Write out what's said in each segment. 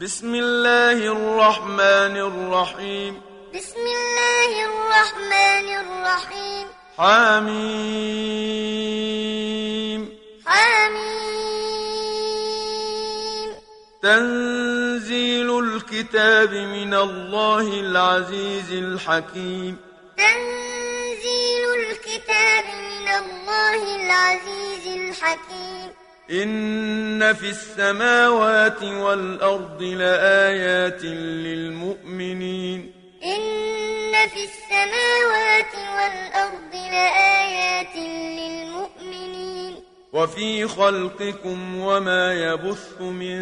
بسم الله الرحمن الرحيم. بسم الله الرحمن الرحيم. حميم. حميم. تنزيل الكتاب من الله العزيز الحكيم. تنزيل الكتاب من الله العزيز الحكيم. إن في السماوات والأرض لآيات للمؤمنين إن في السماوات والأرض لآيات للمؤمنين وفي خلقكم وما يبث من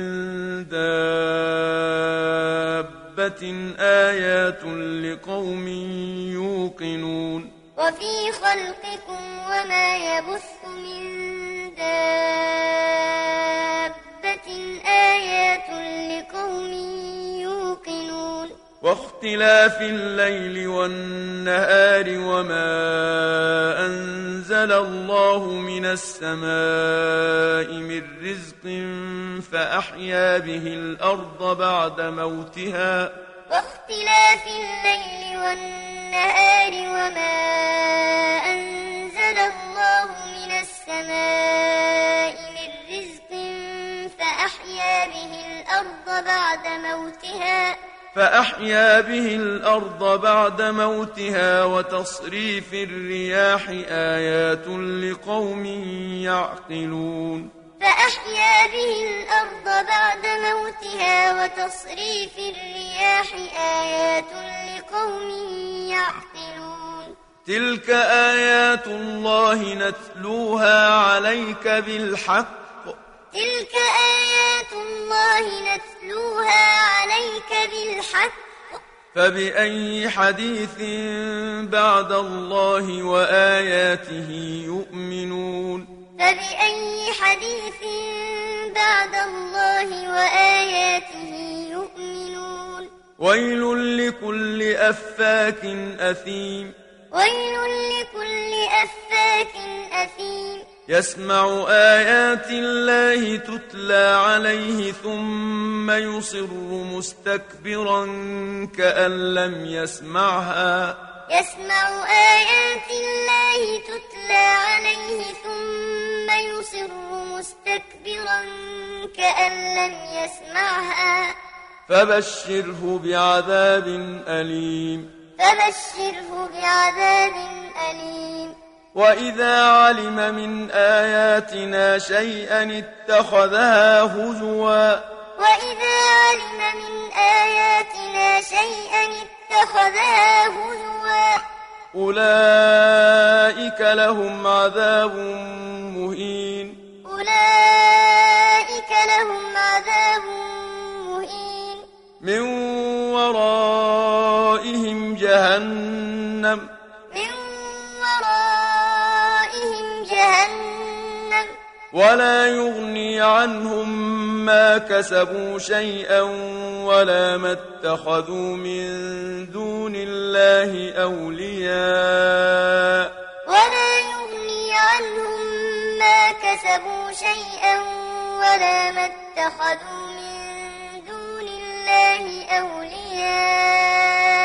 دابة آيات لقوم يوقنون وفي خلقكم وما يبث من دابة آيات لقوم يوقنون. واختلاف الليل والنهار وما أنزل الله من السماء من رزق فأحيا به الأرض بعد موتها. واختلاف الليل والنهار وما أنزل السماء من رزق فأحيا به الأرض بعد موتها. فأحيا به الأرض بعد موتها وتصريف الرياح آيات لقوم يعقلون. فأحيا به الأرض بعد موتها وتصريف الرياح آيات لقوم يعقلون. تلك آيات الله نتلوها عليك بالحق تلك آيات الله نتلوها عليك بالحق فبأي حديث بعد الله وآياته يؤمنون فبأي حديث بعد الله وآياته يؤمنون ويل لكل أفاك أثيم ويل لكل أفاك أثيم. يسمع آيات الله تتلى عليه ثم يصر مستكبرا كأن لم يسمعها. يسمع آيات الله تتلى عليه ثم يصر مستكبرا كأن لم يسمعها. فبشره بعذاب أليم. فبشره بعذاب أليم. وإذا علم من آياتنا شيئا اتخذها هزوا. وإذا علم من آياتنا شيئا اتخذها هزوا. أولئك لهم عذاب مهين. أولئك لهم عذاب مهين. من ورائهم جهنم. من ورائهم جهنم. ولا يغني عنهم ما كسبوا شيئا ولا ما اتخذوا من دون الله أولياء. ولا يغني عنهم ما كسبوا شيئا ولا ما اتخذوا من دون الله أولياء.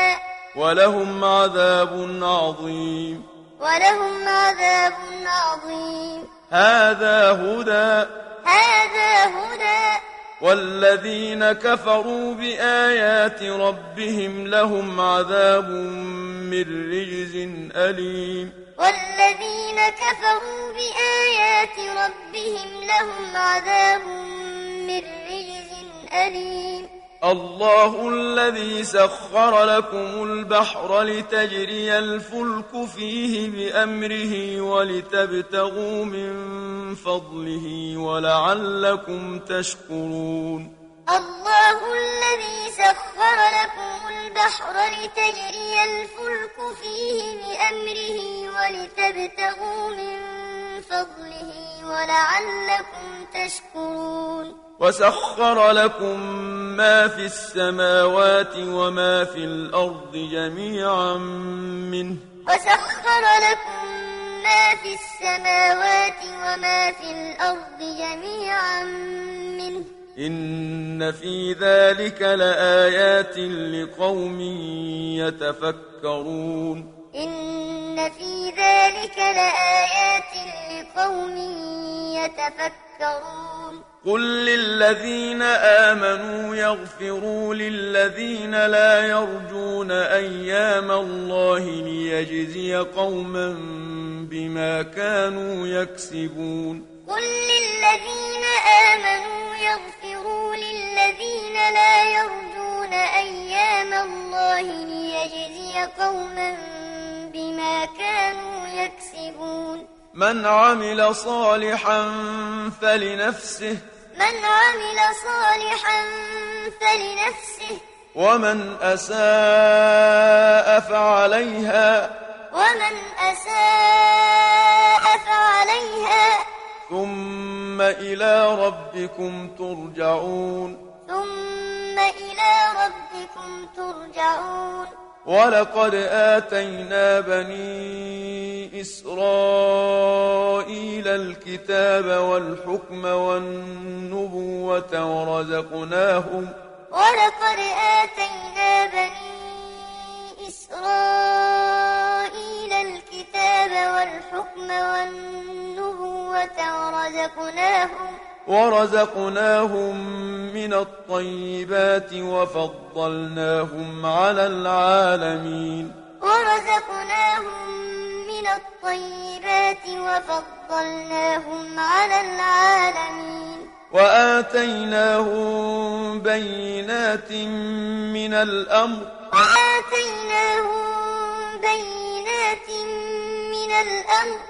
ولهم عذاب عظيم. ولهم عذاب عظيم. هذا هدى. هذا هدى. والذين كفروا بآيات ربهم لهم عذاب من رجز أليم. والذين كفروا بآيات ربهم لهم عذاب من رجز أليم. الله الذي سخر لكم البحر لتجري الفلك فيه بأمره ولتبتغوا من فضله ولعلكم تشكرون. الله الذي سخر لكم البحر لتجري الفلك فيه بأمره ولتبتغوا من فضله ولعلكم تشكرون. وسخر لكم ما في السماوات وما في الأرض جميعا منه. وسخر لكم ما في السماوات وما في الأرض جميعا منه. إن في ذلك لآيات لقوم يتفكرون. إن في ذلك لآيات لقوم يتفكرون. قل للذين آمنوا يغفروا للذين لا يرجون أيام الله ليجزي قوما بما كانوا يكسبون قل للذين آمنوا يغفروا للذين لا يرجون أيام الله ليجزي قوما بما كانوا يكسبون من عمل صالحا فلنفسه من عمل صالحا فلنفسه. ومن أساء فعليها. ومن أساء فعليها. ثم إلى ربكم ترجعون. ثم إلى ربكم ترجعون. ولقد آتينا بني إسرائيل الكتاب والحكم والنبوة ورزقناهم ولقد آتينا بني إسرائيل الكتاب والحكم والنبوة ورزقناهم ورزقناهم من الطيبات وفضلناهم على العالمين. ورزقناهم من الطيبات وفضلناهم على العالمين. وآتيناهم بينات من الأمر. وآتيناهم بينات من الأمر.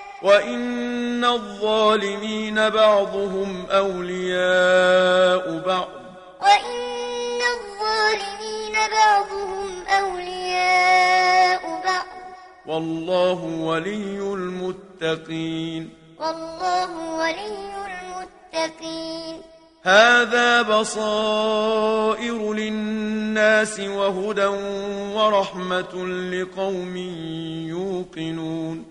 وإن الظالمين بعضهم أولياء بعض. وإن الظالمين بعضهم أولياء بعض. والله ولي المتقين. والله ولي المتقين. هذا بصائر للناس وهدى ورحمة لقوم يوقنون.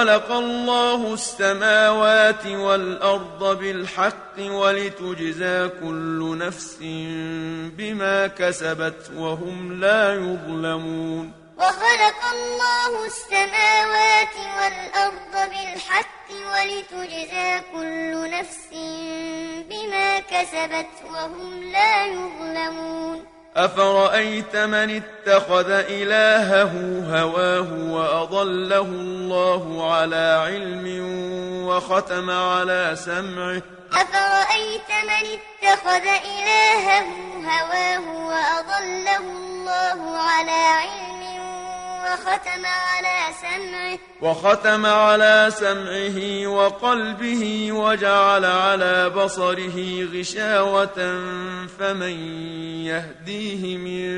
وخلق الله السماوات والأرض بالحق ولتجزى كل نفس بما كسبت وهم لا يظلمون. وخلق الله السماوات والأرض بالحق ولتجزى كل نفس بما كسبت وهم لا يظلمون. أفرأيت من اتخذ إلهه هواه وأضله الله على علم وختم على سمعه؟ أفرأيت من اتخذ إلهه هواه وأضله الله على علم وختم على سمعه. وختم على سمعه وقلبه وجعل على بصره غشاوة فمن يهديه من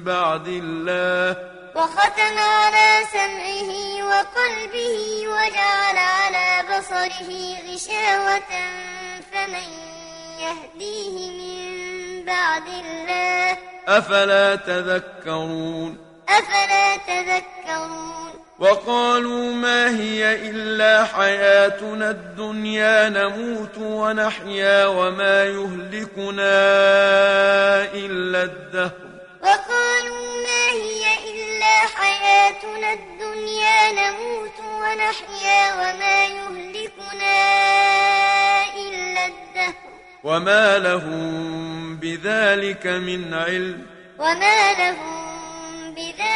بعد الله. وختم على سمعه وقلبه وجعل على بصره غشاوة فمن يهديه من بعد الله. أفلا تذكرون؟ أفلا تذكرون؟ وقالوا ما هي إلا حياتنا الدنيا نموت ونحيا وما يهلكنا إلا الدهر. وقالوا ما هي إلا حياتنا الدنيا نموت ونحيا وما يهلكنا إلا الدهر. وما لهم بذلك من علم. وما لهم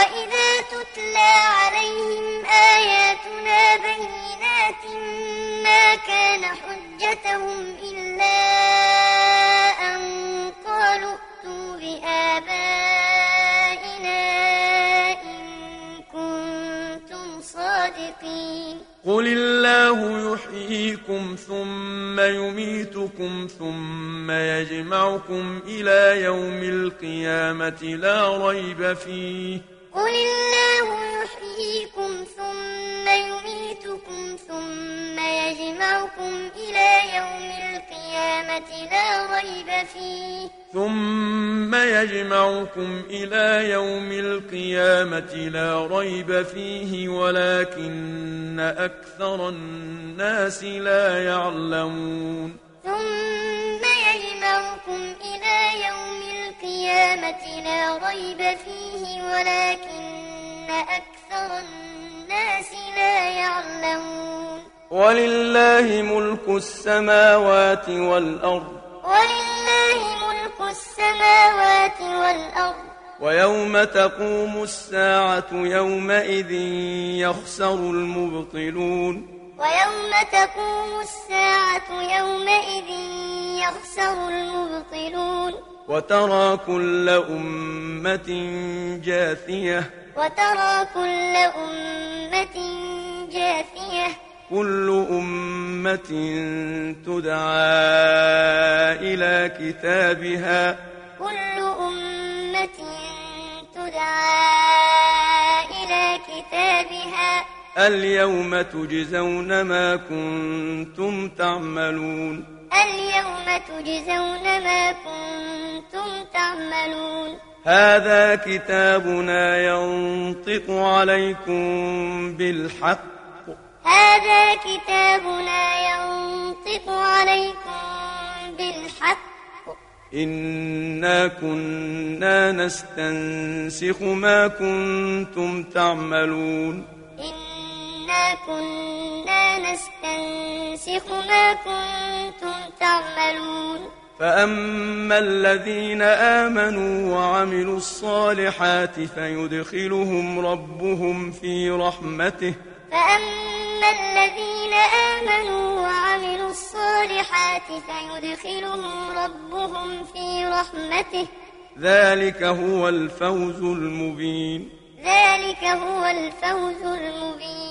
وإذا تتلى عليهم آياتنا بينات ما كان حجتهم إلا أن قالوا ائتوا بآبائنا إن كنتم صادقين. قل الله يحييكم ثم يميتكم ثم يجمعكم إلى يوم القيامة لا ريب فيه. قل الله يحييكم ثم يميتكم ثم يجمعكم إلى يوم القيامة لا ريب فيه. ثم يجمعكم إلى يوم القيامة لا ريب فيه ولكن أكثر الناس لا يعلمون. ثم يجمعكم إلى يوم القيامة لا ريب فيه ولكن أكثر الناس لا يعلمون. ولله ملك السماوات والأرض. ولله ملك السماوات والأرض. ويوم تقوم الساعة يومئذ يخسر المبطلون. ويوم تقوم الساعة يومئذ يخسر المبطلون. وترى كل أمة جاثية. وترى كل أمة جاثية. كل أمة تدعى إلى كتابها. كل أمة تدعى إلى كتابها. اليوم تجزون ما كنتم تعملون. اليوم تجزون ما كنتم تعملون. هذا كتابنا ينطق عليكم بالحق. هذا كتابنا ينطق عليكم بالحق. إنا كنا نستنسخ ما كنتم تعملون. إنا كنا نستنسخ ما كنتم تعملون. فأما الذين آمنوا وعملوا الصالحات فيدخلهم ربهم في رحمته. فأما الذين آمنوا وعملوا الصالحات فيدخلهم ربهم في رحمته. ذلك هو الفوز المبين. ذلك هو الفوز المبين.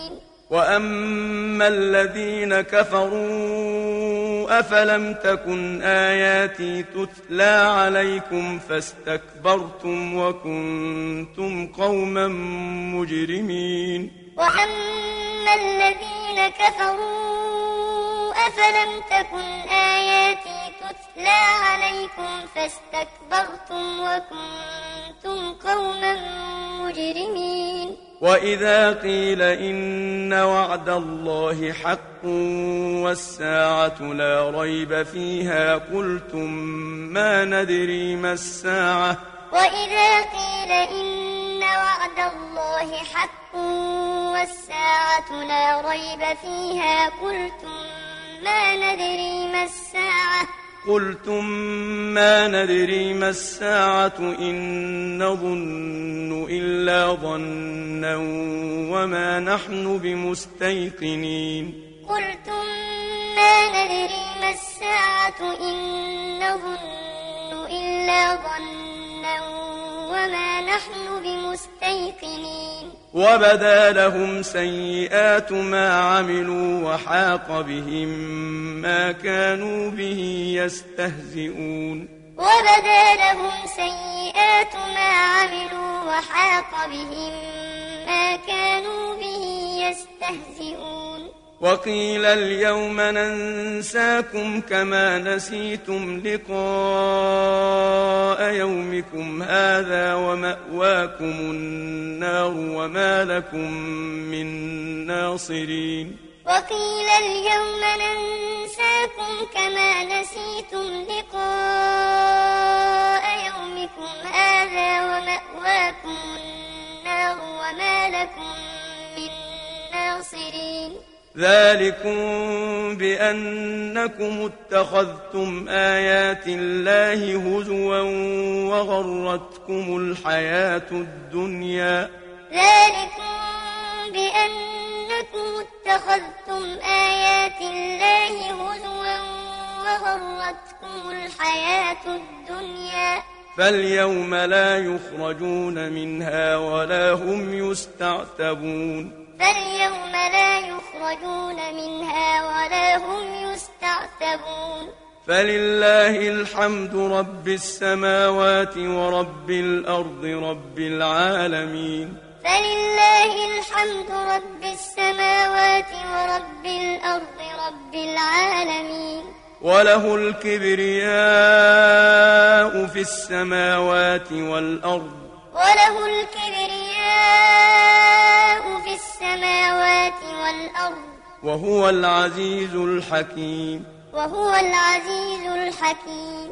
وأما الذين كفروا أفلم تكن آياتي تتلى عليكم فاستكبرتم وكنتم قوما مجرمين وأما الذين كفروا أفلم تكن آياتي تتلى عليكم فاستكبرتم وكنتم كنتم قوما مجرمين وإذا قيل إن وعد الله حق والساعة لا ريب فيها قلتم ما ندري ما الساعة وإذا قيل إن وعد الله حق والساعة لا ريب فيها قلتم ما ندري ما الساعة قلتم ما ندري ما الساعة إن نظن إلا ظنا وما نحن بمستيقنين. قلتم ما ندري ما الساعة إن نظن إلا ظنا وما نحن بمستيقنين. وبدا لهم سيئات ما عملوا وحاق بهم ما كانوا به يستهزئون. وبدا لهم سيئات ما عملوا وحاق بهم ما كانوا به يستهزئون. وقيل اليوم ننساكم كما نسيتم لقاء يومكم هذا ومأواكم النار وما لكم من ناصرين. وقيل اليوم ننساكم كما نسيتم لقاء يومكم هذا ومأواكم النار وما لكم من ناصرين. ذلكم بأنكم اتخذتم آيات الله هزوا وغرتكم الحياة الدنيا. ذلكم بأنكم اتخذتم آيات الله هزوا وغرتكم الحياة الدنيا. فاليوم لا يخرجون منها ولا هم يستعتبون. فاليوم لا يخرجون منها ولا هم يستعتبون. فلله الحمد رب السماوات ورب الأرض رب العالمين. فلله الحمد رب السماوات ورب الأرض رب العالمين. وله الكبرياء في السماوات والأرض. وله الكبرياء في السماوات والأرض. وهو العزيز الحكيم. وهو العزيز الحكيم.